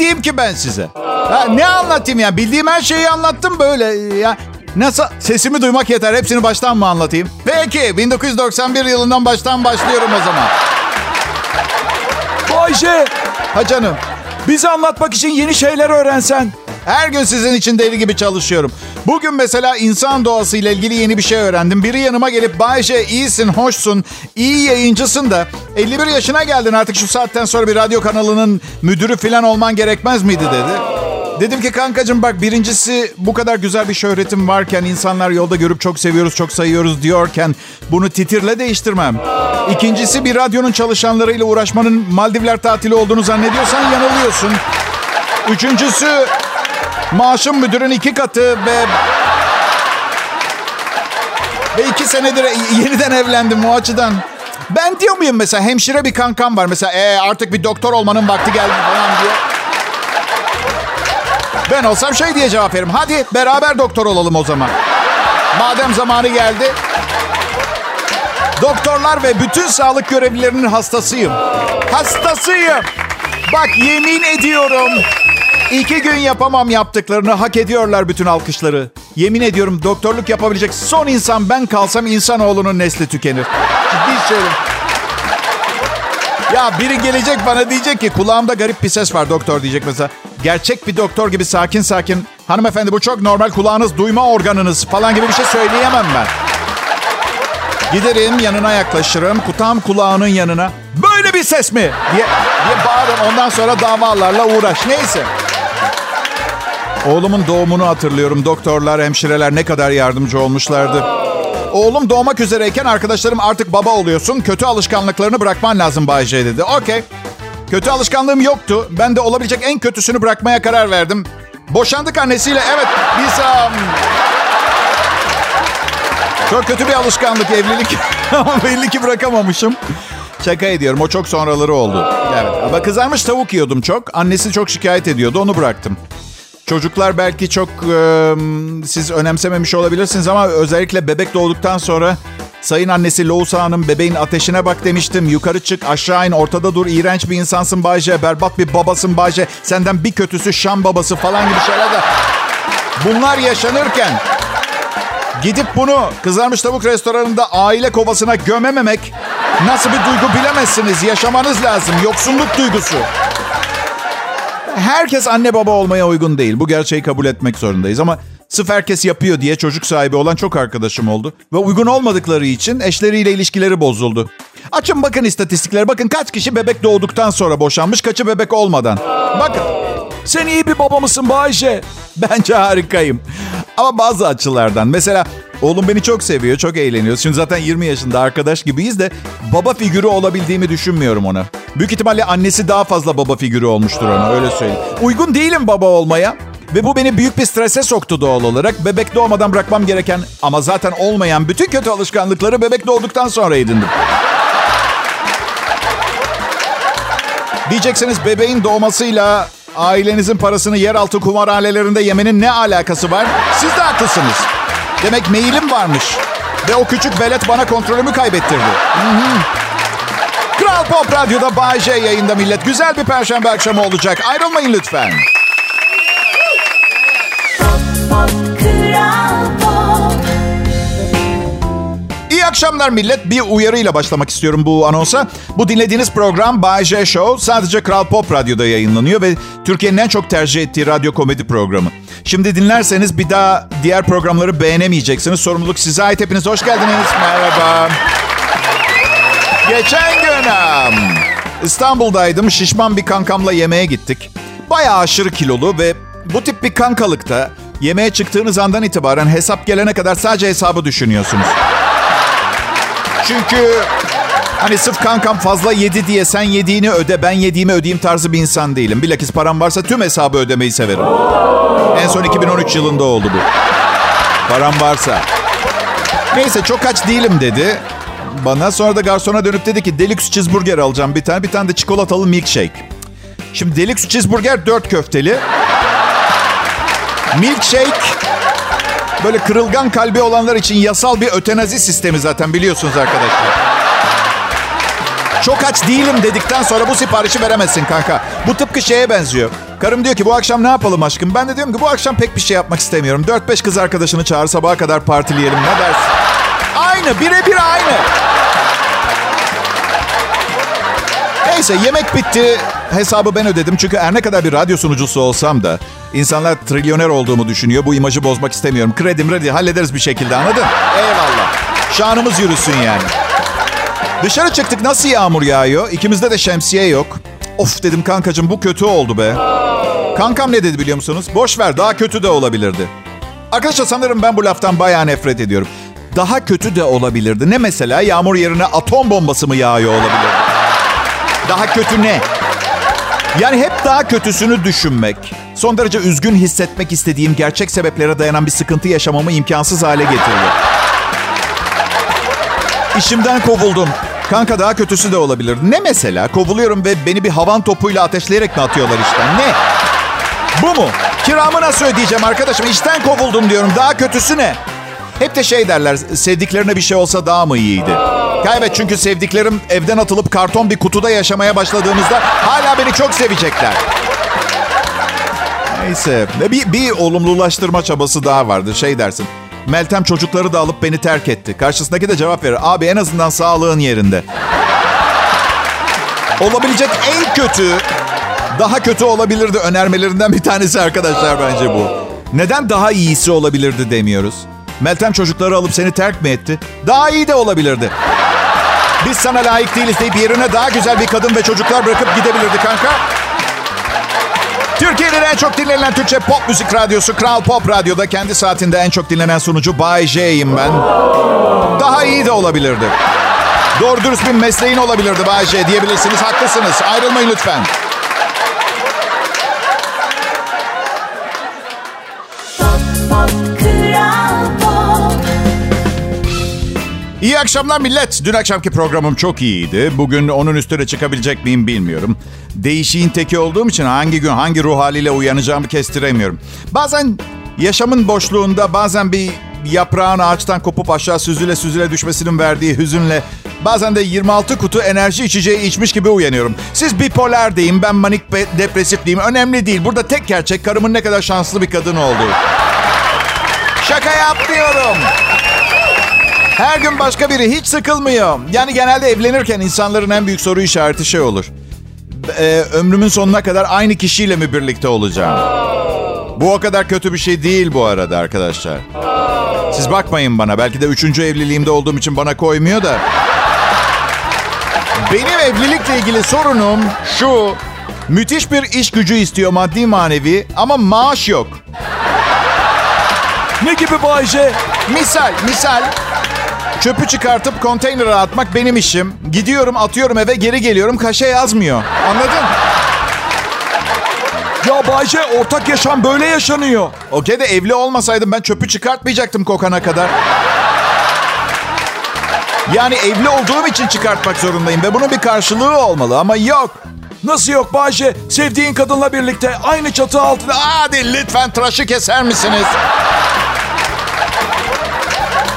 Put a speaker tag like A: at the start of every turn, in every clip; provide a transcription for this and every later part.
A: diyeyim ki ben size? Ha, ne anlatayım ya? Bildiğim her şeyi anlattım böyle ya. Nasıl? Sesimi duymak yeter. Hepsini baştan mı anlatayım? Peki. 1991 yılından baştan başlıyorum o zaman.
B: Bayce
A: Ha canım.
B: bize anlatmak için yeni şeyler öğrensen.
A: Her gün sizin için deli gibi çalışıyorum. Bugün mesela insan doğası ile ilgili yeni bir şey öğrendim. Biri yanıma gelip Bayce iyisin, hoşsun, iyi yayıncısın da 51 yaşına geldin artık şu saatten sonra bir radyo kanalının müdürü falan olman gerekmez miydi dedi. Dedim ki kankacığım bak birincisi bu kadar güzel bir şöhretim varken insanlar yolda görüp çok seviyoruz, çok sayıyoruz diyorken bunu titirle değiştirmem. İkincisi bir radyonun çalışanlarıyla uğraşmanın Maldivler tatili olduğunu zannediyorsan yanılıyorsun. Üçüncüsü maaşım müdürün iki katı ve... Ve iki senedir yeniden evlendim o açıdan. Ben diyor muyum mesela hemşire bir kankam var. Mesela ee, artık bir doktor olmanın vakti geldi falan diyor. Ben olsam şey diye cevap veririm. Hadi beraber doktor olalım o zaman. Madem zamanı geldi. Doktorlar ve bütün sağlık görevlilerinin hastasıyım. Hastasıyım. Bak yemin ediyorum. İki gün yapamam yaptıklarını hak ediyorlar bütün alkışları. Yemin ediyorum doktorluk yapabilecek son insan ben kalsam insanoğlunun nesli tükenir. Ciddi söylüyorum. Ya biri gelecek bana diyecek ki kulağımda garip bir ses var doktor diyecek mesela. Gerçek bir doktor gibi sakin sakin. Hanımefendi bu çok normal kulağınız duyma organınız falan gibi bir şey söyleyemem ben. Giderim yanına yaklaşırım. Kutam kulağının yanına. Böyle bir ses mi? Diye, diye bağırın. Ondan sonra davalarla uğraş. Neyse. Oğlumun doğumunu hatırlıyorum. Doktorlar, hemşireler ne kadar yardımcı olmuşlardı. Oğlum doğmak üzereyken arkadaşlarım artık baba oluyorsun. Kötü alışkanlıklarını bırakman lazım Bayce dedi. Okey. Kötü alışkanlığım yoktu. Ben de olabilecek en kötüsünü bırakmaya karar verdim. Boşandık annesiyle. Evet biz... Um... Çok kötü bir alışkanlık evlilik. Ama belli ki bırakamamışım. Şaka ediyorum. O çok sonraları oldu. Evet. Ama kızarmış tavuk yiyordum çok. Annesi çok şikayet ediyordu. Onu bıraktım. Çocuklar belki çok e, siz önemsememiş olabilirsiniz ama özellikle bebek doğduktan sonra Sayın annesi Loğusa Hanım bebeğin ateşine bak demiştim. Yukarı çık aşağı in ortada dur. İğrenç bir insansın Bayce. Berbat bir babasın Bayce. Senden bir kötüsü Şam babası falan gibi şeyler de. Bunlar yaşanırken gidip bunu kızarmış tavuk restoranında aile kovasına gömememek nasıl bir duygu bilemezsiniz. Yaşamanız lazım. Yoksunluk duygusu. Herkes anne baba olmaya uygun değil. Bu gerçeği kabul etmek zorundayız ama sırf herkes yapıyor diye çocuk sahibi olan çok arkadaşım oldu. Ve uygun olmadıkları için eşleriyle ilişkileri bozuldu. Açın bakın istatistiklere. Bakın kaç kişi bebek doğduktan sonra boşanmış, kaçı bebek olmadan. Bakın.
B: Sen iyi bir baba mısın Bayce?
A: Bence harikayım. Ama bazı açılardan. Mesela oğlum beni çok seviyor, çok eğleniyoruz. Şimdi zaten 20 yaşında arkadaş gibiyiz de baba figürü olabildiğimi düşünmüyorum ona. Büyük ihtimalle annesi daha fazla baba figürü olmuştur ona öyle söyleyeyim. Uygun değilim baba olmaya. Ve bu beni büyük bir strese soktu doğal olarak. Bebek doğmadan bırakmam gereken ama zaten olmayan bütün kötü alışkanlıkları bebek doğduktan sonra edindim. Diyeceksiniz bebeğin doğmasıyla ailenizin parasını yeraltı kumarhanelerinde yemenin ne alakası var? Siz de haklısınız. Demek mailim varmış. Ve o küçük velet bana kontrolümü kaybettirdi. Kral Pop Radyo'da Bay J yayında millet. Güzel bir perşembe akşamı olacak. Ayrılmayın lütfen. İyi akşamlar millet. Bir uyarıyla başlamak istiyorum bu anonsa. Bu dinlediğiniz program Bay J Show sadece Kral Pop Radyo'da yayınlanıyor ve Türkiye'nin en çok tercih ettiği radyo komedi programı. Şimdi dinlerseniz bir daha diğer programları beğenemeyeceksiniz. Sorumluluk size ait. Hepiniz hoş geldiniz. Merhaba. Geçen gün İstanbul'daydım. Şişman bir kankamla yemeğe gittik. Bayağı aşırı kilolu ve bu tip bir kankalıkta yemeğe çıktığınız andan itibaren hesap gelene kadar sadece hesabı düşünüyorsunuz. Çünkü hani sırf kankam fazla yedi diye sen yediğini öde, ben yediğimi ödeyeyim tarzı bir insan değilim. Bilakis param varsa tüm hesabı ödemeyi severim. En son 2013 yılında oldu bu. Param varsa. Neyse çok aç değilim dedi bana. Sonra da garsona dönüp dedi ki deluxe cheeseburger alacağım bir tane. Bir tane de çikolatalı milkshake. Şimdi deluxe cheeseburger dört köfteli. Milkshake böyle kırılgan kalbi olanlar için yasal bir ötenazi sistemi zaten biliyorsunuz arkadaşlar. Çok aç değilim dedikten sonra bu siparişi veremezsin kanka. Bu tıpkı şeye benziyor. Karım diyor ki bu akşam ne yapalım aşkım? Ben de diyorum ki bu akşam pek bir şey yapmak istemiyorum. 4-5 kız arkadaşını çağır sabaha kadar partileyelim ne dersin? Aynı birebir aynı. Neyse yemek bitti. Hesabı ben ödedim. Çünkü her ne kadar bir radyo sunucusu olsam da insanlar trilyoner olduğumu düşünüyor. Bu imajı bozmak istemiyorum. Kredim redi hallederiz bir şekilde anladın? Eyvallah. Şanımız yürüsün yani. Dışarı çıktık nasıl yağmur yağıyor? İkimizde de şemsiye yok. Of dedim kankacığım bu kötü oldu be. Kankam ne dedi biliyor musunuz? Boş ver daha kötü de olabilirdi. Arkadaşlar sanırım ben bu laftan bayağı nefret ediyorum. Daha kötü de olabilirdi. Ne mesela yağmur yerine atom bombası mı yağıyor olabilirdi? Daha kötü ne? Yani hep daha kötüsünü düşünmek, son derece üzgün hissetmek istediğim gerçek sebeplere dayanan bir sıkıntı yaşamamı imkansız hale getiriyor. İşimden kovuldum. Kanka daha kötüsü de olabilir. Ne mesela? Kovuluyorum ve beni bir havan topuyla ateşleyerek mi atıyorlar işten? Ne? Bu mu? Kiramı nasıl ödeyeceğim arkadaşım? İşten kovuldum diyorum. Daha kötüsü ne? Hep de şey derler, sevdiklerine bir şey olsa daha mı iyiydi? Evet çünkü sevdiklerim evden atılıp karton bir kutuda yaşamaya başladığımızda hala beni çok sevecekler. Neyse, bir, bir olumlulaştırma çabası daha vardı. Şey dersin, Meltem çocukları da alıp beni terk etti. Karşısındaki de cevap verir. Abi en azından sağlığın yerinde. Olabilecek en kötü, daha kötü olabilirdi önermelerinden bir tanesi arkadaşlar bence bu. Neden daha iyisi olabilirdi demiyoruz? Meltem çocukları alıp seni terk mi etti? Daha iyi de olabilirdi. Biz sana layık değiliz deyip yerine daha güzel bir kadın ve çocuklar bırakıp gidebilirdi kanka. Türkiye'nin en çok dinlenen Türkçe pop müzik radyosu Kral Pop Radyo'da kendi saatinde en çok dinlenen sunucu Bay J'yim ben. Daha iyi de olabilirdi. Doğru dürüst bir mesleğin olabilirdi Bay J diyebilirsiniz. Haklısınız. Ayrılmayın lütfen. İyi akşamlar millet. Dün akşamki programım çok iyiydi. Bugün onun üstüne çıkabilecek miyim bilmiyorum. Değişiğin teki olduğum için hangi gün hangi ruh haliyle uyanacağımı kestiremiyorum. Bazen yaşamın boşluğunda bazen bir yaprağın ağaçtan kopup aşağı süzüle süzüle düşmesinin verdiği hüzünle bazen de 26 kutu enerji içeceği içmiş gibi uyanıyorum. Siz bipolar deyin, ben manik depresif diyeyim. Önemli değil. Burada tek gerçek karımın ne kadar şanslı bir kadın olduğu. Şaka yapmıyorum. Her gün başka biri hiç sıkılmıyor. Yani genelde evlenirken insanların en büyük soru işareti şey olur. Ee, ömrümün sonuna kadar aynı kişiyle mi birlikte olacağım? Bu o kadar kötü bir şey değil bu arada arkadaşlar. Siz bakmayın bana. Belki de üçüncü evliliğimde olduğum için bana koymuyor da. Benim evlilikle ilgili sorunum şu. Müthiş bir iş gücü istiyor maddi manevi ama maaş yok.
B: Ne gibi Bayce?
A: Misal, misal Çöpü çıkartıp konteynere atmak benim işim. Gidiyorum, atıyorum eve, geri geliyorum. Kaşe yazmıyor. Anladın?
B: Ya Bayce ortak yaşam böyle yaşanıyor.
A: Okey de evli olmasaydım ben çöpü çıkartmayacaktım kokana kadar. Yani evli olduğum için çıkartmak zorundayım ve bunun bir karşılığı olmalı ama yok.
B: Nasıl yok Bayce? Sevdiğin kadınla birlikte aynı çatı altında...
A: Hadi lütfen tıraşı keser misiniz?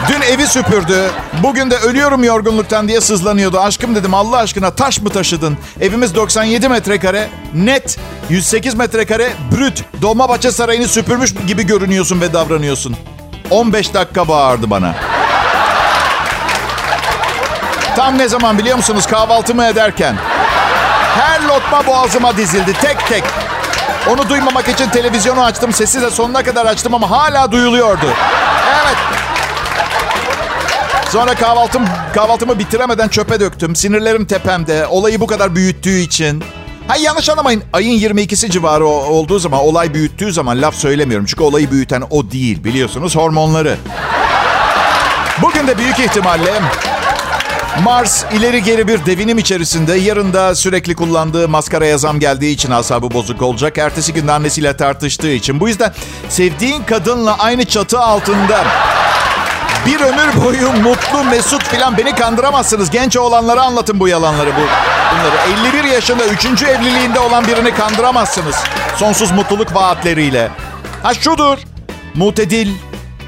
A: Dün evi süpürdü. Bugün de ölüyorum yorgunluktan diye sızlanıyordu. Aşkım dedim Allah aşkına taş mı taşıdın? Evimiz 97 metrekare. Net 108 metrekare brüt. Dolmabahçe Sarayı'nı süpürmüş gibi görünüyorsun ve davranıyorsun. 15 dakika bağırdı bana. Tam ne zaman biliyor musunuz kahvaltımı ederken? Her lokma boğazıma dizildi tek tek. Onu duymamak için televizyonu açtım. Sesi de sonuna kadar açtım ama hala duyuluyordu. Evet. Sonra kahvaltım kahvaltımı bitiremeden çöpe döktüm. Sinirlerim tepemde. Olayı bu kadar büyüttüğü için. Ha yanlış anlamayın. Ayın 22'si civarı olduğu zaman, olay büyüttüğü zaman laf söylemiyorum. Çünkü olayı büyüten o değil biliyorsunuz hormonları. Bugün de büyük ihtimalle Mars ileri geri bir devinim içerisinde. Yarın da sürekli kullandığı maskaraya zam geldiği için asabı bozuk olacak. Ertesi gün annesiyle tartıştığı için. Bu yüzden sevdiğin kadınla aynı çatı altında bir ömür boyu mutlu, mesut filan beni kandıramazsınız. Genç olanlara anlatın bu yalanları. Bu, bunları. 51 yaşında 3. evliliğinde olan birini kandıramazsınız. Sonsuz mutluluk vaatleriyle. Ha şudur. Mutedil,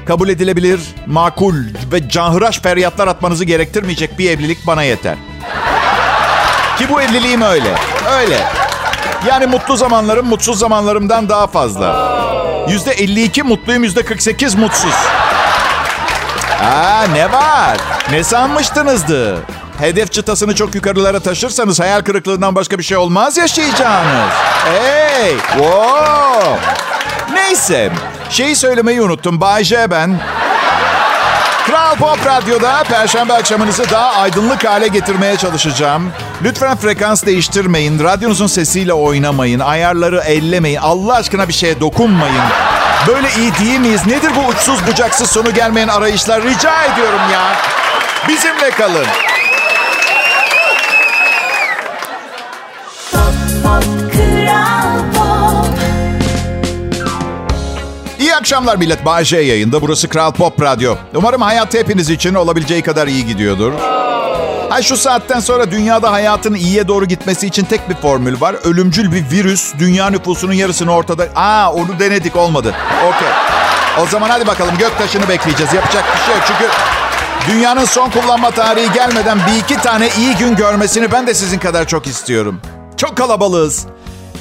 A: kabul edilebilir, makul ve canhıraş feryatlar atmanızı gerektirmeyecek bir evlilik bana yeter. Ki bu evliliğim öyle. Öyle. Yani mutlu zamanlarım mutsuz zamanlarımdan daha fazla. Yüzde 52 mutluyum, yüzde 48 mutsuz. Aa ne var? Ne sanmıştınızdı? Hedef çıtasını çok yukarılara taşırsanız hayal kırıklığından başka bir şey olmaz yaşayacağınız. Hey! Wow! Neyse. Şeyi söylemeyi unuttum. Bay J ben. Kral Pop Radyo'da Perşembe akşamınızı daha aydınlık hale getirmeye çalışacağım. Lütfen frekans değiştirmeyin. Radyonuzun sesiyle oynamayın. Ayarları ellemeyin. Allah aşkına bir şeye dokunmayın. Böyle iyi değil miyiz? Nedir bu uçsuz bucaksız sonu gelmeyen arayışlar? Rica ediyorum ya. Bizimle kalın. İyi akşamlar millet. J yayında. Burası Kral Pop Radyo. Umarım hayat hepiniz için olabileceği kadar iyi gidiyordur. Ha şu saatten sonra dünyada hayatın iyiye doğru gitmesi için tek bir formül var. Ölümcül bir virüs dünya nüfusunun yarısını ortada... Aa onu denedik olmadı. Okey. O zaman hadi bakalım göktaşını bekleyeceğiz. Yapacak bir şey yok çünkü... Dünyanın son kullanma tarihi gelmeden bir iki tane iyi gün görmesini ben de sizin kadar çok istiyorum. Çok kalabalığız.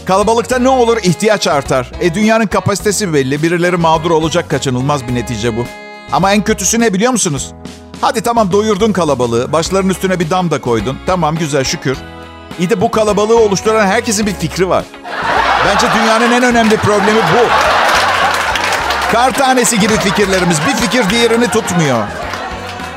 A: Kalabalıkta ne olur ihtiyaç artar. E dünyanın kapasitesi belli. Birileri mağdur olacak kaçınılmaz bir netice bu. Ama en kötüsü ne biliyor musunuz? Hadi tamam doyurdun kalabalığı. Başlarının üstüne bir dam da koydun. Tamam güzel şükür. İyi de bu kalabalığı oluşturan herkesin bir fikri var. Bence dünyanın en önemli problemi bu. Kar tanesi gibi fikirlerimiz. Bir fikir diğerini tutmuyor.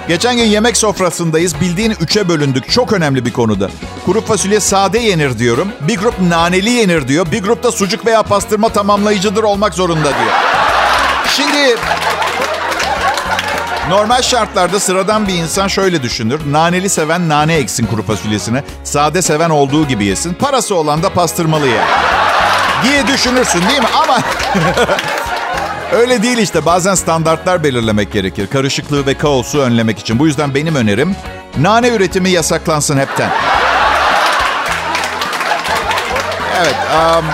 A: Geçen gün yemek sofrasındayız. Bildiğin üçe bölündük. Çok önemli bir konuda. Kuru fasulye sade yenir diyorum. Bir grup naneli yenir diyor. Bir grupta sucuk veya pastırma tamamlayıcıdır olmak zorunda diyor. Şimdi normal şartlarda sıradan bir insan şöyle düşünür. Naneli seven nane eksin kuru fasulyesine. Sade seven olduğu gibi yesin. Parası olan da pastırmalı yer. Diye düşünürsün değil mi? Ama Öyle değil işte. Bazen standartlar belirlemek gerekir. Karışıklığı ve kaosu önlemek için. Bu yüzden benim önerim nane üretimi yasaklansın hepten. Evet. Um,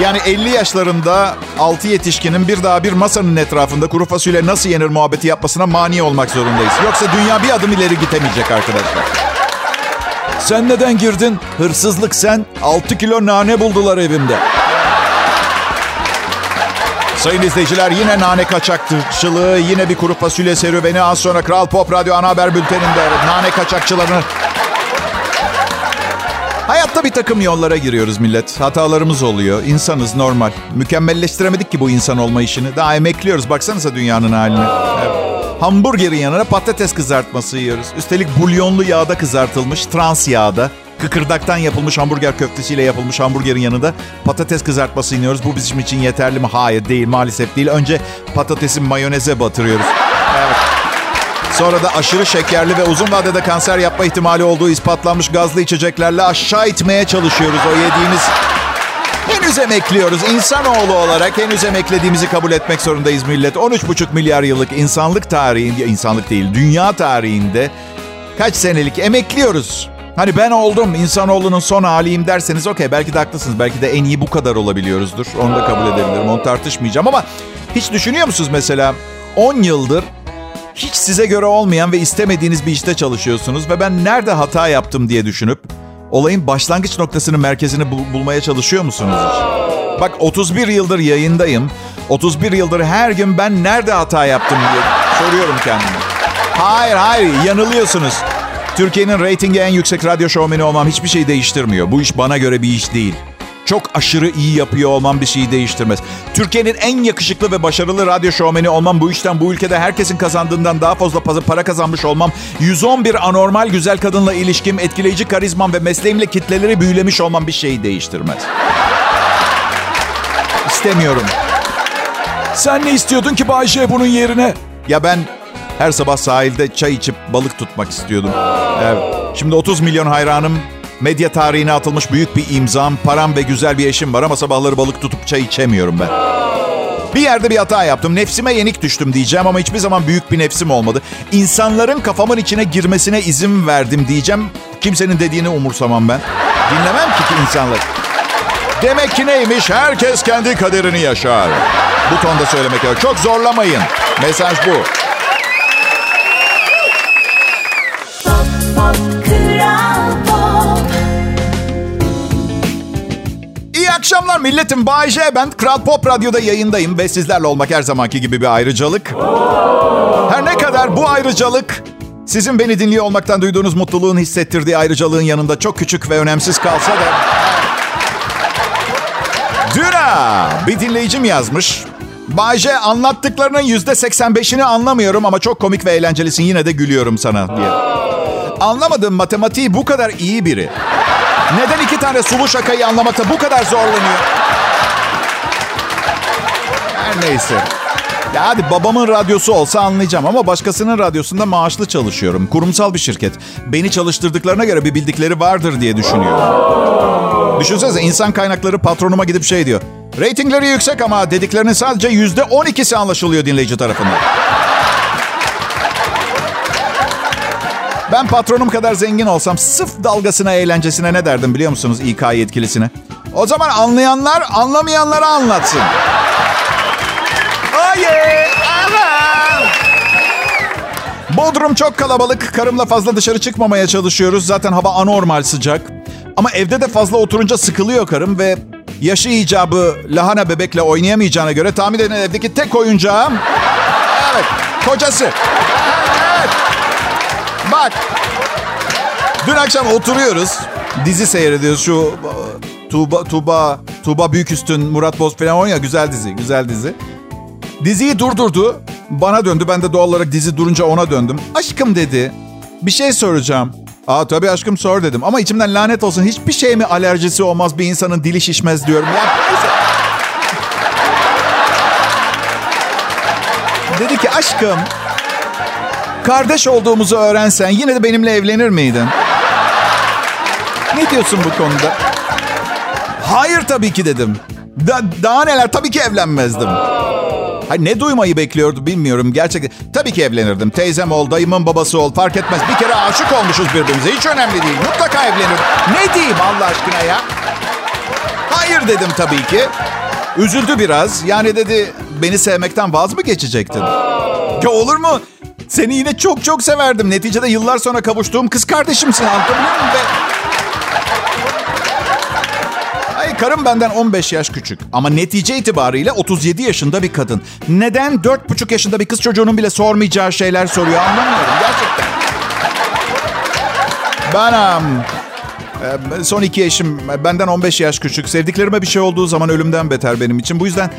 A: yani 50 yaşlarında 6 yetişkinin bir daha bir masanın etrafında kuru fasulye nasıl yenir muhabbeti yapmasına mani olmak zorundayız. Yoksa dünya bir adım ileri gidemeyecek arkadaşlar. Sen neden girdin? Hırsızlık sen. 6 kilo nane buldular evimde. Sayın izleyiciler yine nane kaçakçılığı, yine bir kuru fasulye serüveni. Az sonra Kral Pop Radyo ana haber bülteninde nane kaçakçılarını... Hayatta bir takım yollara giriyoruz millet. Hatalarımız oluyor. İnsanız normal. Mükemmelleştiremedik ki bu insan olma işini. Daha emekliyoruz. Baksanıza dünyanın haline. Evet. Hamburgerin yanına patates kızartması yiyoruz. Üstelik bulyonlu yağda kızartılmış, trans yağda. Kıkırdaktan yapılmış hamburger köftesiyle yapılmış hamburgerin yanında patates kızartması iniyoruz. Bu bizim için yeterli mi? Hayır değil maalesef değil. Önce patatesi mayoneze batırıyoruz. Sonra da aşırı şekerli ve uzun vadede kanser yapma ihtimali olduğu ispatlanmış gazlı içeceklerle aşağı itmeye çalışıyoruz o yediğimiz Henüz emekliyoruz. İnsanoğlu olarak henüz emeklediğimizi kabul etmek zorundayız millet. 13,5 milyar yıllık insanlık tarihinde, insanlık değil, dünya tarihinde kaç senelik emekliyoruz. Hani ben oldum, insanoğlunun son haliyim derseniz okey belki de haklısınız. Belki de en iyi bu kadar olabiliyoruzdur. Onu da kabul edebilirim, onu tartışmayacağım. Ama hiç düşünüyor musunuz mesela 10 yıldır hiç size göre olmayan ve istemediğiniz bir işte çalışıyorsunuz ve ben nerede hata yaptım diye düşünüp olayın başlangıç noktasının merkezini bul- bulmaya çalışıyor musunuz? Bak 31 yıldır yayındayım. 31 yıldır her gün ben nerede hata yaptım diye soruyorum kendime. Hayır hayır yanılıyorsunuz. Türkiye'nin reytingi en yüksek radyo şovmeni olmam hiçbir şey değiştirmiyor. Bu iş bana göre bir iş değil. Çok aşırı iyi yapıyor olmam bir şeyi değiştirmez. Türkiye'nin en yakışıklı ve başarılı radyo şovmeni olmam bu işten bu ülkede herkesin kazandığından daha fazla para kazanmış olmam, 111 anormal güzel kadınla ilişkim, etkileyici karizmam ve mesleğimle kitleleri büyülemiş olmam bir şeyi değiştirmez. İstemiyorum.
B: Sen ne istiyordun ki Bayşe bunun yerine?
A: Ya ben her sabah sahilde çay içip balık tutmak istiyordum. Evet. Şimdi 30 milyon hayranım, medya tarihine atılmış büyük bir imzam, param ve güzel bir eşim var ama sabahları balık tutup çay içemiyorum ben. Bir yerde bir hata yaptım. Nefsime yenik düştüm diyeceğim ama hiçbir zaman büyük bir nefsim olmadı. İnsanların kafamın içine girmesine izin verdim diyeceğim. Kimsenin dediğini umursamam ben. Dinlemem ki, ki insanlar. Demek ki neymiş? Herkes kendi kaderini yaşar. Bu tonda söylemek öyle. Çok zorlamayın. Mesaj bu. Selamlar milletim. Bay J. Ben Kral Pop Radyo'da yayındayım ve sizlerle olmak her zamanki gibi bir ayrıcalık. Her ne kadar bu ayrıcalık sizin beni dinliyor olmaktan duyduğunuz mutluluğun hissettirdiği ayrıcalığın yanında çok küçük ve önemsiz kalsa da... Düna bir dinleyicim yazmış. Bayce anlattıklarının yüzde 85'ini anlamıyorum ama çok komik ve eğlencelisin yine de gülüyorum sana diye. Anlamadığım matematiği bu kadar iyi biri. Neden iki tane sulu şakayı anlamakta bu kadar zorlanıyor? Her neyse. Ya hadi babamın radyosu olsa anlayacağım ama başkasının radyosunda maaşlı çalışıyorum. Kurumsal bir şirket. Beni çalıştırdıklarına göre bir bildikleri vardır diye düşünüyorum. Düşünsenize insan kaynakları patronuma gidip şey diyor. Ratingleri yüksek ama dediklerinin sadece yüzde on ikisi anlaşılıyor dinleyici tarafından. Ben patronum kadar zengin olsam sırf dalgasına, eğlencesine ne derdim biliyor musunuz İK yetkilisine? O zaman anlayanlar anlamayanlara anlatsın. Hayır. Bodrum çok kalabalık. Karımla fazla dışarı çıkmamaya çalışıyoruz. Zaten hava anormal sıcak. Ama evde de fazla oturunca sıkılıyor karım ve yaşı icabı lahana bebekle oynayamayacağına göre tahmin edin evdeki tek oyuncağım... Evet, kocası. Bak. Dün akşam oturuyoruz. Dizi seyrediyoruz. Şu Tuğba, Tuğba, Tuğba Büyüküstün, Murat Boz falan oynuyor. Güzel dizi, güzel dizi. Diziyi durdurdu. Bana döndü. Ben de doğal olarak dizi durunca ona döndüm. Aşkım dedi. Bir şey soracağım. Aa tabii aşkım sor dedim. Ama içimden lanet olsun hiçbir şey mi alerjisi olmaz bir insanın dili şişmez diyorum. Ya. Dedi ki aşkım kardeş olduğumuzu öğrensen yine de benimle evlenir miydin? Ne diyorsun bu konuda? Hayır tabii ki dedim. Da, daha neler tabii ki evlenmezdim. Hayır, ne duymayı bekliyordu bilmiyorum gerçekten. Tabii ki evlenirdim. Teyzem ol, dayımın babası ol fark etmez. Bir kere aşık olmuşuz birbirimize. Hiç önemli değil. Mutlaka evlenir. Ne diyeyim Allah aşkına ya? Hayır dedim tabii ki. Üzüldü biraz. Yani dedi beni sevmekten vaz mı geçecektin? Ya olur mu? Seni yine çok çok severdim. Neticede yıllar sonra kavuştuğum kız kardeşimsin anlatabiliyor muyum? Ve... Ay karım benden 15 yaş küçük. Ama netice itibariyle 37 yaşında bir kadın. Neden 4,5 yaşında bir kız çocuğunun bile sormayacağı şeyler soruyor anlamıyorum gerçekten. Ben um, son iki eşim benden 15 yaş küçük. Sevdiklerime bir şey olduğu zaman ölümden beter benim için. Bu yüzden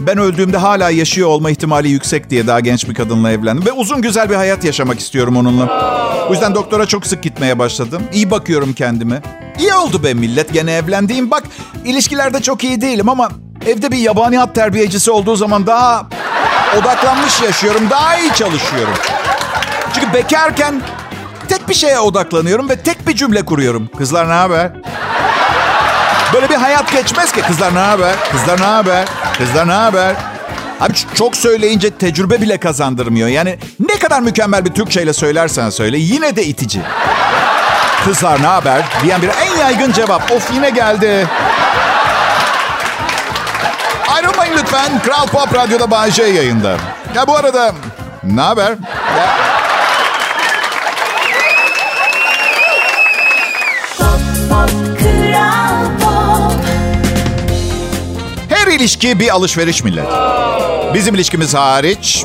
A: ben öldüğümde hala yaşıyor olma ihtimali yüksek diye daha genç bir kadınla evlendim. Ve uzun güzel bir hayat yaşamak istiyorum onunla. Bu yüzden doktora çok sık gitmeye başladım. İyi bakıyorum kendime. İyi oldu be millet gene evlendiğim. Bak ilişkilerde çok iyi değilim ama evde bir yabani at terbiyecisi olduğu zaman daha odaklanmış yaşıyorum. Daha iyi çalışıyorum. Çünkü bekarken tek bir şeye odaklanıyorum ve tek bir cümle kuruyorum. Kızlar ne haber? Böyle bir hayat geçmez ki. Kızlar ne haber? Kızlar ne haber? Kızlar ne haber? Abi çok söyleyince tecrübe bile kazandırmıyor. Yani ne kadar mükemmel bir Türkçeyle söylersen söyle yine de itici. Kızlar ne haber? Diyen bir en yaygın cevap. Of yine geldi. Ayrılmayın lütfen. Kral Pop Radyo'da J yayında. Ya bu arada ne haber? Ya... ilişki bir alışveriş millet. Bizim ilişkimiz hariç.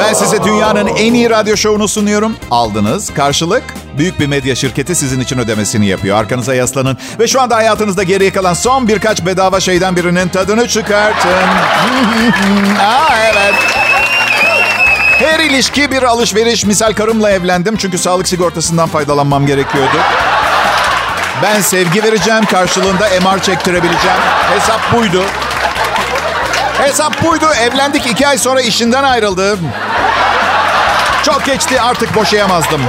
A: Ben size dünyanın en iyi radyo şovunu sunuyorum. Aldınız. Karşılık büyük bir medya şirketi sizin için ödemesini yapıyor. Arkanıza yaslanın ve şu anda hayatınızda geriye kalan son birkaç bedava şeyden birinin tadını çıkartın. Aa evet. Her ilişki bir alışveriş. Misal karımla evlendim çünkü sağlık sigortasından faydalanmam gerekiyordu. Ben sevgi vereceğim, karşılığında MR çektirebileceğim. Hesap buydu. Hesap buydu. Evlendik iki ay sonra işinden ayrıldım. Çok geçti artık boşayamazdım.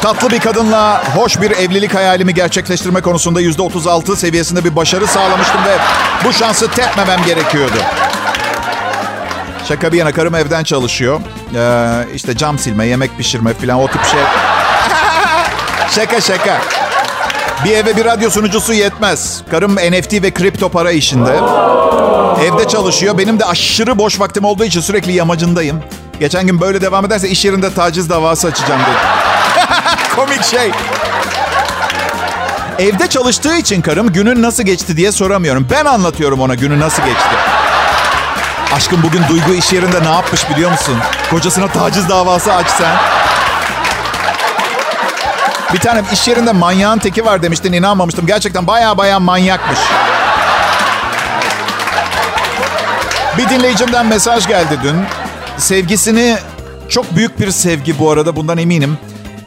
A: Tatlı bir kadınla hoş bir evlilik hayalimi gerçekleştirme konusunda yüzde 36 seviyesinde bir başarı sağlamıştım ve bu şansı tepmemem gerekiyordu. Şaka bir yana karım evden çalışıyor. Ee, işte cam silme, yemek pişirme falan o tip şey. şaka şaka. Bir eve bir radyo sunucusu yetmez. Karım NFT ve kripto para işinde. Evde çalışıyor. Benim de aşırı boş vaktim olduğu için sürekli yamacındayım. Geçen gün böyle devam ederse iş yerinde taciz davası açacağım dedi. Komik şey. Evde çalıştığı için karım günün nasıl geçti diye soramıyorum. Ben anlatıyorum ona günün nasıl geçti. Aşkım bugün Duygu iş yerinde ne yapmış biliyor musun? Kocasına taciz davası açsan. Bir tane iş yerinde manyağın teki var demiştin inanmamıştım. Gerçekten baya baya manyakmış. Bir dinleyicimden mesaj geldi dün. Sevgisini çok büyük bir sevgi bu arada bundan eminim.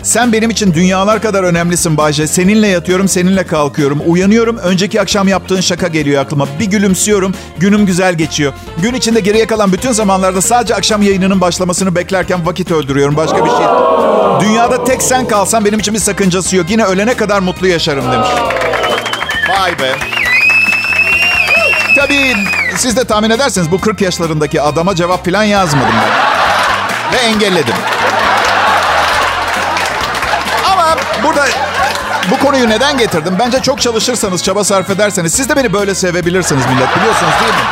A: Sen benim için dünyalar kadar önemlisin Bayce. Seninle yatıyorum, seninle kalkıyorum. Uyanıyorum, önceki akşam yaptığın şaka geliyor aklıma. Bir gülümsüyorum, günüm güzel geçiyor. Gün içinde geriye kalan bütün zamanlarda sadece akşam yayınının başlamasını beklerken vakit öldürüyorum. Başka bir şey. Dünyada tek sen kalsan benim için bir sakıncası yok. Yine ölene kadar mutlu yaşarım demiş. Vay be. Tabii siz de tahmin edersiniz bu 40 yaşlarındaki adama cevap falan yazmadım ben. Ve engelledim. Ama burada bu konuyu neden getirdim? Bence çok çalışırsanız, çaba sarf ederseniz siz de beni böyle sevebilirsiniz millet. Biliyorsunuz değil mi?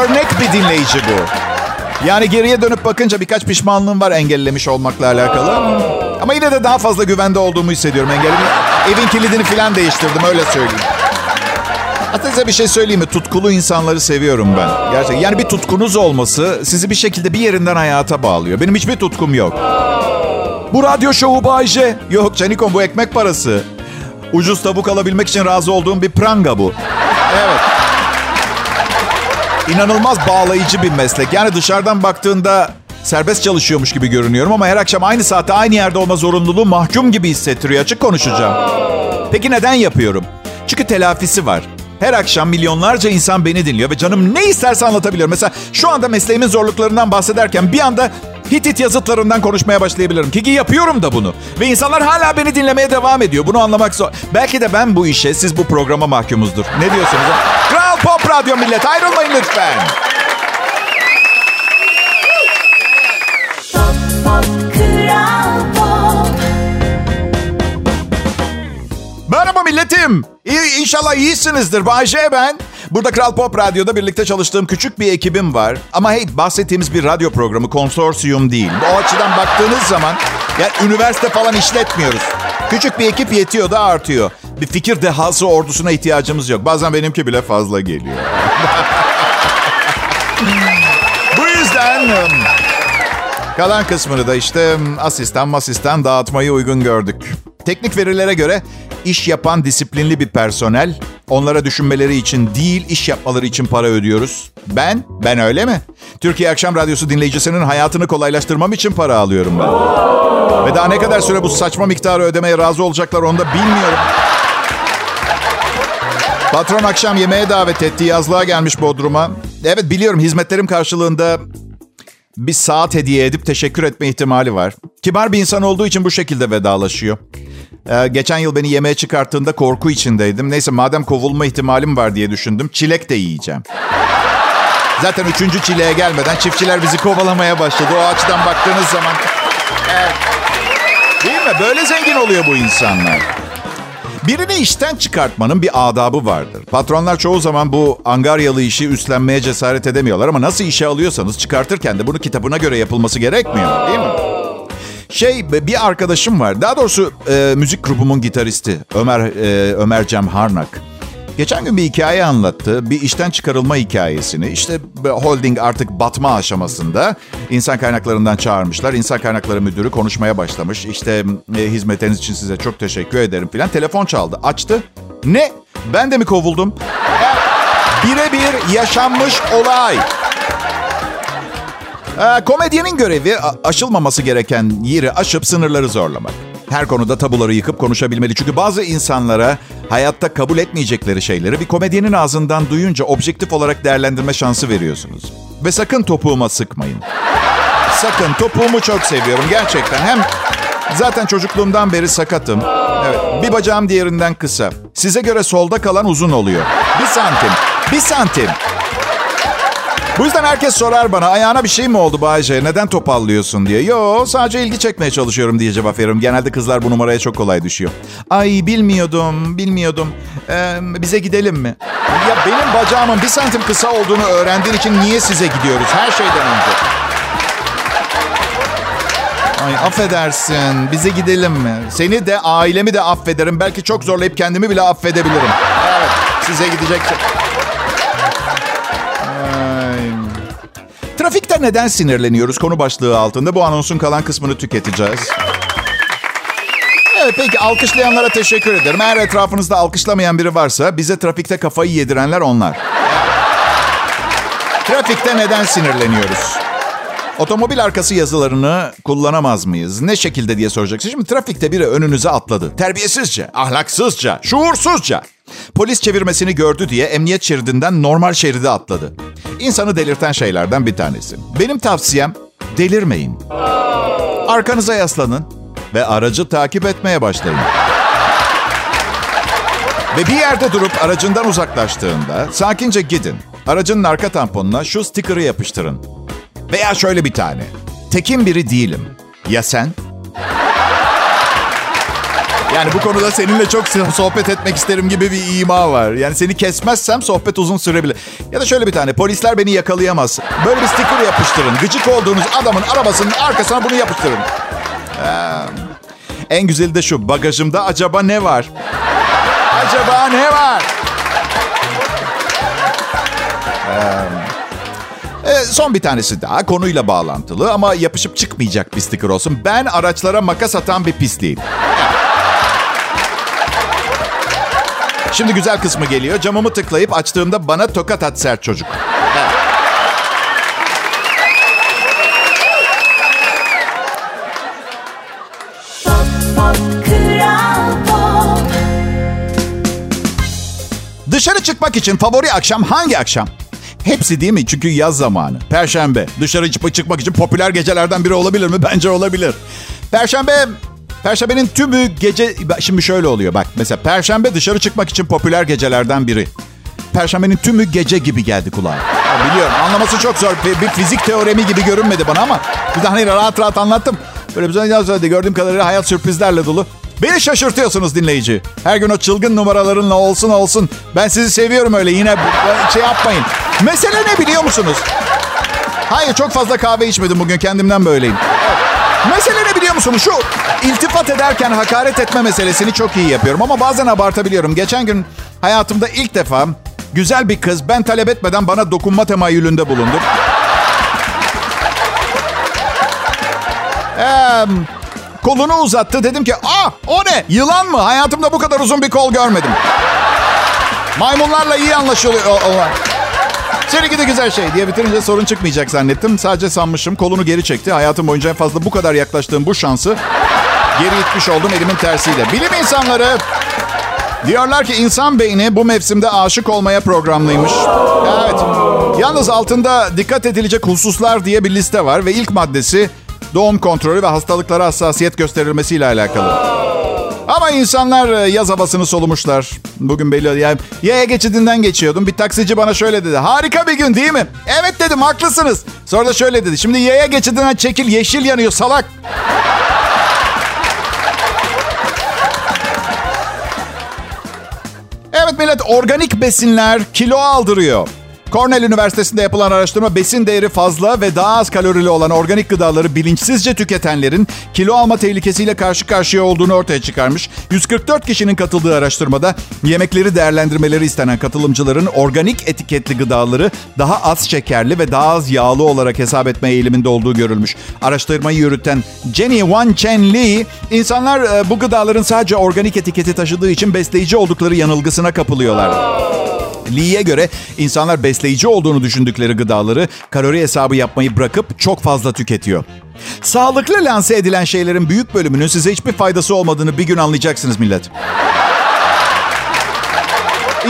A: Örnek bir dinleyici bu. Yani geriye dönüp bakınca birkaç pişmanlığım var engellemiş olmakla alakalı. Ama yine de daha fazla güvende olduğumu hissediyorum engellemi. Evin kilidini falan değiştirdim öyle söyleyeyim. Size bir şey söyleyeyim mi? Tutkulu insanları seviyorum ben. Gerçekten. Yani bir tutkunuz olması sizi bir şekilde bir yerinden hayata bağlıyor. Benim hiçbir tutkum yok.
B: Bu radyo şovu Bayce.
A: Yok Canikom bu ekmek parası. Ucuz tavuk alabilmek için razı olduğum bir pranga bu. Evet. İnanılmaz bağlayıcı bir meslek. Yani dışarıdan baktığında serbest çalışıyormuş gibi görünüyorum ama her akşam aynı saatte aynı yerde olma zorunluluğu mahkum gibi hissettiriyor. Açık konuşacağım. Peki neden yapıyorum? Çünkü telafisi var. Her akşam milyonlarca insan beni dinliyor ve canım ne isterse anlatabiliyorum. Mesela şu anda mesleğimin zorluklarından bahsederken bir anda Hitit yazıtlarından konuşmaya başlayabilirim. Ki yapıyorum da bunu. Ve insanlar hala beni dinlemeye devam ediyor. Bunu anlamak zor. Belki de ben bu işe, siz bu programa mahkumuzdur. Ne diyorsunuz? Kral Pop Radyo millet ayrılmayın lütfen.
C: Pop, pop, Kral Pop.
A: Merhaba milletim. İyi, inşallah iyisinizdir. Bayce ben. Burada Kral Pop Radyo'da birlikte çalıştığım küçük bir ekibim var. Ama hey bahsettiğimiz bir radyo programı konsorsiyum değil. O açıdan baktığınız zaman yani üniversite falan işletmiyoruz. Küçük bir ekip yetiyor da artıyor. Bir fikir dehası ordusuna ihtiyacımız yok. Bazen benimki bile fazla geliyor. Bu yüzden kalan kısmını da işte asistan masistan dağıtmayı uygun gördük. Teknik verilere göre iş yapan disiplinli bir personel. Onlara düşünmeleri için değil, iş yapmaları için para ödüyoruz. Ben? Ben öyle mi? Türkiye Akşam Radyosu dinleyicisinin hayatını kolaylaştırmam için para alıyorum ben. Ve daha ne kadar süre bu saçma miktarı ödemeye razı olacaklar onu da bilmiyorum. Patron akşam yemeğe davet etti. Yazlığa gelmiş Bodrum'a. Evet biliyorum hizmetlerim karşılığında bir saat hediye edip teşekkür etme ihtimali var. Kibar bir insan olduğu için bu şekilde vedalaşıyor. Ee, geçen yıl beni yemeğe çıkarttığında korku içindeydim. Neyse madem kovulma ihtimalim var diye düşündüm. Çilek de yiyeceğim. Zaten üçüncü çileğe gelmeden çiftçiler bizi kovalamaya başladı. O açıdan baktığınız zaman... Evet. Değil mi? Böyle zengin oluyor bu insanlar. Birini işten çıkartmanın bir adabı vardır. Patronlar çoğu zaman bu angaryalı işi üstlenmeye cesaret edemiyorlar ama nasıl işe alıyorsanız çıkartırken de bunu kitabına göre yapılması gerekmiyor, değil mi? Şey bir arkadaşım var. Daha doğrusu e, müzik grubumun gitaristi Ömer e, Ömer Cem Harnak. Geçen gün bir hikaye anlattı. Bir işten çıkarılma hikayesini. İşte holding artık batma aşamasında. İnsan kaynaklarından çağırmışlar. İnsan kaynakları müdürü konuşmaya başlamış. İşte e, hizmetleriniz için size çok teşekkür ederim filan. Telefon çaldı. Açtı. Ne? Ben de mi kovuldum? Birebir yaşanmış olay. Ee, komedyenin görevi aşılmaması gereken yeri aşıp sınırları zorlamak. Her konuda tabuları yıkıp konuşabilmeli. Çünkü bazı insanlara hayatta kabul etmeyecekleri şeyleri bir komedyenin ağzından duyunca objektif olarak değerlendirme şansı veriyorsunuz. Ve sakın topuğuma sıkmayın. Sakın topuğumu çok seviyorum gerçekten. Hem zaten çocukluğumdan beri sakatım. Evet, bir bacağım diğerinden kısa. Size göre solda kalan uzun oluyor. Bir santim. Bir santim. Bu yüzden herkes sorar bana ayağına bir şey mi oldu Bayce? Neden topallıyorsun diye. Yo sadece ilgi çekmeye çalışıyorum diye cevap veriyorum. Genelde kızlar bu numaraya çok kolay düşüyor. Ay bilmiyordum, bilmiyordum. Ee, bize gidelim mi? Ya benim bacağımın bir santim kısa olduğunu öğrendiğin için niye size gidiyoruz her şeyden önce? Ay affedersin. Bize gidelim mi? Seni de ailemi de affederim. Belki çok zorlayıp kendimi bile affedebilirim. Evet. Size gideceksin. Trafikte neden sinirleniyoruz konu başlığı altında. Bu anonsun kalan kısmını tüketeceğiz. Evet peki alkışlayanlara teşekkür ederim. Eğer etrafınızda alkışlamayan biri varsa bize trafikte kafayı yedirenler onlar. Trafikte neden sinirleniyoruz? Otomobil arkası yazılarını kullanamaz mıyız? Ne şekilde diye soracaksın. Şimdi trafikte biri önünüze atladı. Terbiyesizce, ahlaksızca, şuursuzca. Polis çevirmesini gördü diye emniyet şeridinden normal şeride atladı. İnsanı delirten şeylerden bir tanesi. Benim tavsiyem delirmeyin. Arkanıza yaslanın ve aracı takip etmeye başlayın. Ve bir yerde durup aracından uzaklaştığında sakince gidin. Aracının arka tamponuna şu sticker'ı yapıştırın. Veya şöyle bir tane. Tekin biri değilim. Ya sen? Yani bu konuda seninle çok sohbet etmek isterim gibi bir ima var. Yani seni kesmezsem sohbet uzun sürebilir. Ya da şöyle bir tane. Polisler beni yakalayamaz. Böyle bir sticker yapıştırın. Gıcık olduğunuz adamın arabasının arkasına bunu yapıştırın. Ee, en güzeli de şu. Bagajımda acaba ne var? Acaba ne var? Ee, son bir tanesi daha konuyla bağlantılı ama yapışıp çıkmayacak bir sticker olsun. Ben araçlara makas atan bir pisliğim. Şimdi güzel kısmı geliyor. Camımı tıklayıp açtığımda bana tokat at sert çocuk. Dışarı çıkmak için favori akşam hangi akşam? Hepsi değil mi? Çünkü yaz zamanı. Perşembe. Dışarı çıkmak için popüler gecelerden biri olabilir mi? Bence olabilir. Perşembe Perşembenin tümü gece... Şimdi şöyle oluyor bak. Mesela Perşembe dışarı çıkmak için popüler gecelerden biri. Perşembenin tümü gece gibi geldi kulağa. Biliyorum anlaması çok zor. Bir, bir fizik teoremi gibi görünmedi bana ama... Bir daha rahat rahat anlattım. Böyle bir sonra gördüğüm kadarıyla hayat sürprizlerle dolu. Beni şaşırtıyorsunuz dinleyici. Her gün o çılgın numaralarınla olsun olsun. Ben sizi seviyorum öyle yine şey yapmayın. Mesele ne biliyor musunuz? Hayır çok fazla kahve içmedim bugün kendimden böyleyim. Mesele ne musunuz? Şu iltifat ederken hakaret etme meselesini çok iyi yapıyorum ama bazen abartabiliyorum. Geçen gün hayatımda ilk defa güzel bir kız ben talep etmeden bana dokunma temayülünde bulundu. Eee kolunu uzattı. Dedim ki aa o ne yılan mı? Hayatımda bu kadar uzun bir kol görmedim. Maymunlarla iyi anlaşılıyor. Seni gidi güzel şey diye bitirince sorun çıkmayacak zannettim. Sadece sanmışım. Kolunu geri çekti. Hayatım boyunca en fazla bu kadar yaklaştığım bu şansı geri itmiş oldum elimin tersiyle. Bilim insanları diyorlar ki insan beyni bu mevsimde aşık olmaya programlıymış. Evet. Yalnız altında dikkat edilecek hususlar diye bir liste var ve ilk maddesi doğum kontrolü ve hastalıklara hassasiyet gösterilmesiyle alakalı. Ama insanlar e, yaz havasını solumuşlar. Bugün belli yani yaya geçidinden geçiyordum. Bir taksici bana şöyle dedi. Harika bir gün değil mi? Evet dedim haklısınız. Sonra da şöyle dedi. Şimdi yaya geçidinden çekil yeşil yanıyor salak. Evet millet organik besinler kilo aldırıyor. Cornell Üniversitesi'nde yapılan araştırma besin değeri fazla ve daha az kalorili olan organik gıdaları bilinçsizce tüketenlerin kilo alma tehlikesiyle karşı karşıya olduğunu ortaya çıkarmış. 144 kişinin katıldığı araştırmada yemekleri değerlendirmeleri istenen katılımcıların organik etiketli gıdaları daha az şekerli ve daha az yağlı olarak hesap etme eğiliminde olduğu görülmüş. Araştırmayı yürüten Jenny Wan Chen Lee, insanlar e, bu gıdaların sadece organik etiketi taşıdığı için besleyici oldukları yanılgısına kapılıyorlar. Lee'ye göre insanlar besleyici olduğunu düşündükleri gıdaları kalori hesabı yapmayı bırakıp çok fazla tüketiyor. Sağlıklı lanse edilen şeylerin büyük bölümünün size hiçbir faydası olmadığını bir gün anlayacaksınız millet.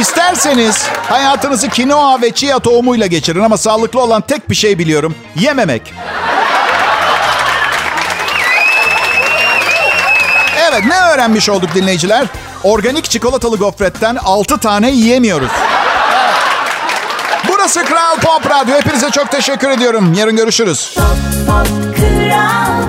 A: İsterseniz hayatınızı kinoa ve chia tohumuyla geçirin ama sağlıklı olan tek bir şey biliyorum. Yememek. Evet ne öğrenmiş olduk dinleyiciler? Organik çikolatalı gofretten 6 tane yiyemiyoruz. Burası Kral Pop Radyo. Hepinize çok teşekkür ediyorum. Yarın görüşürüz.
C: Pop Pop Kral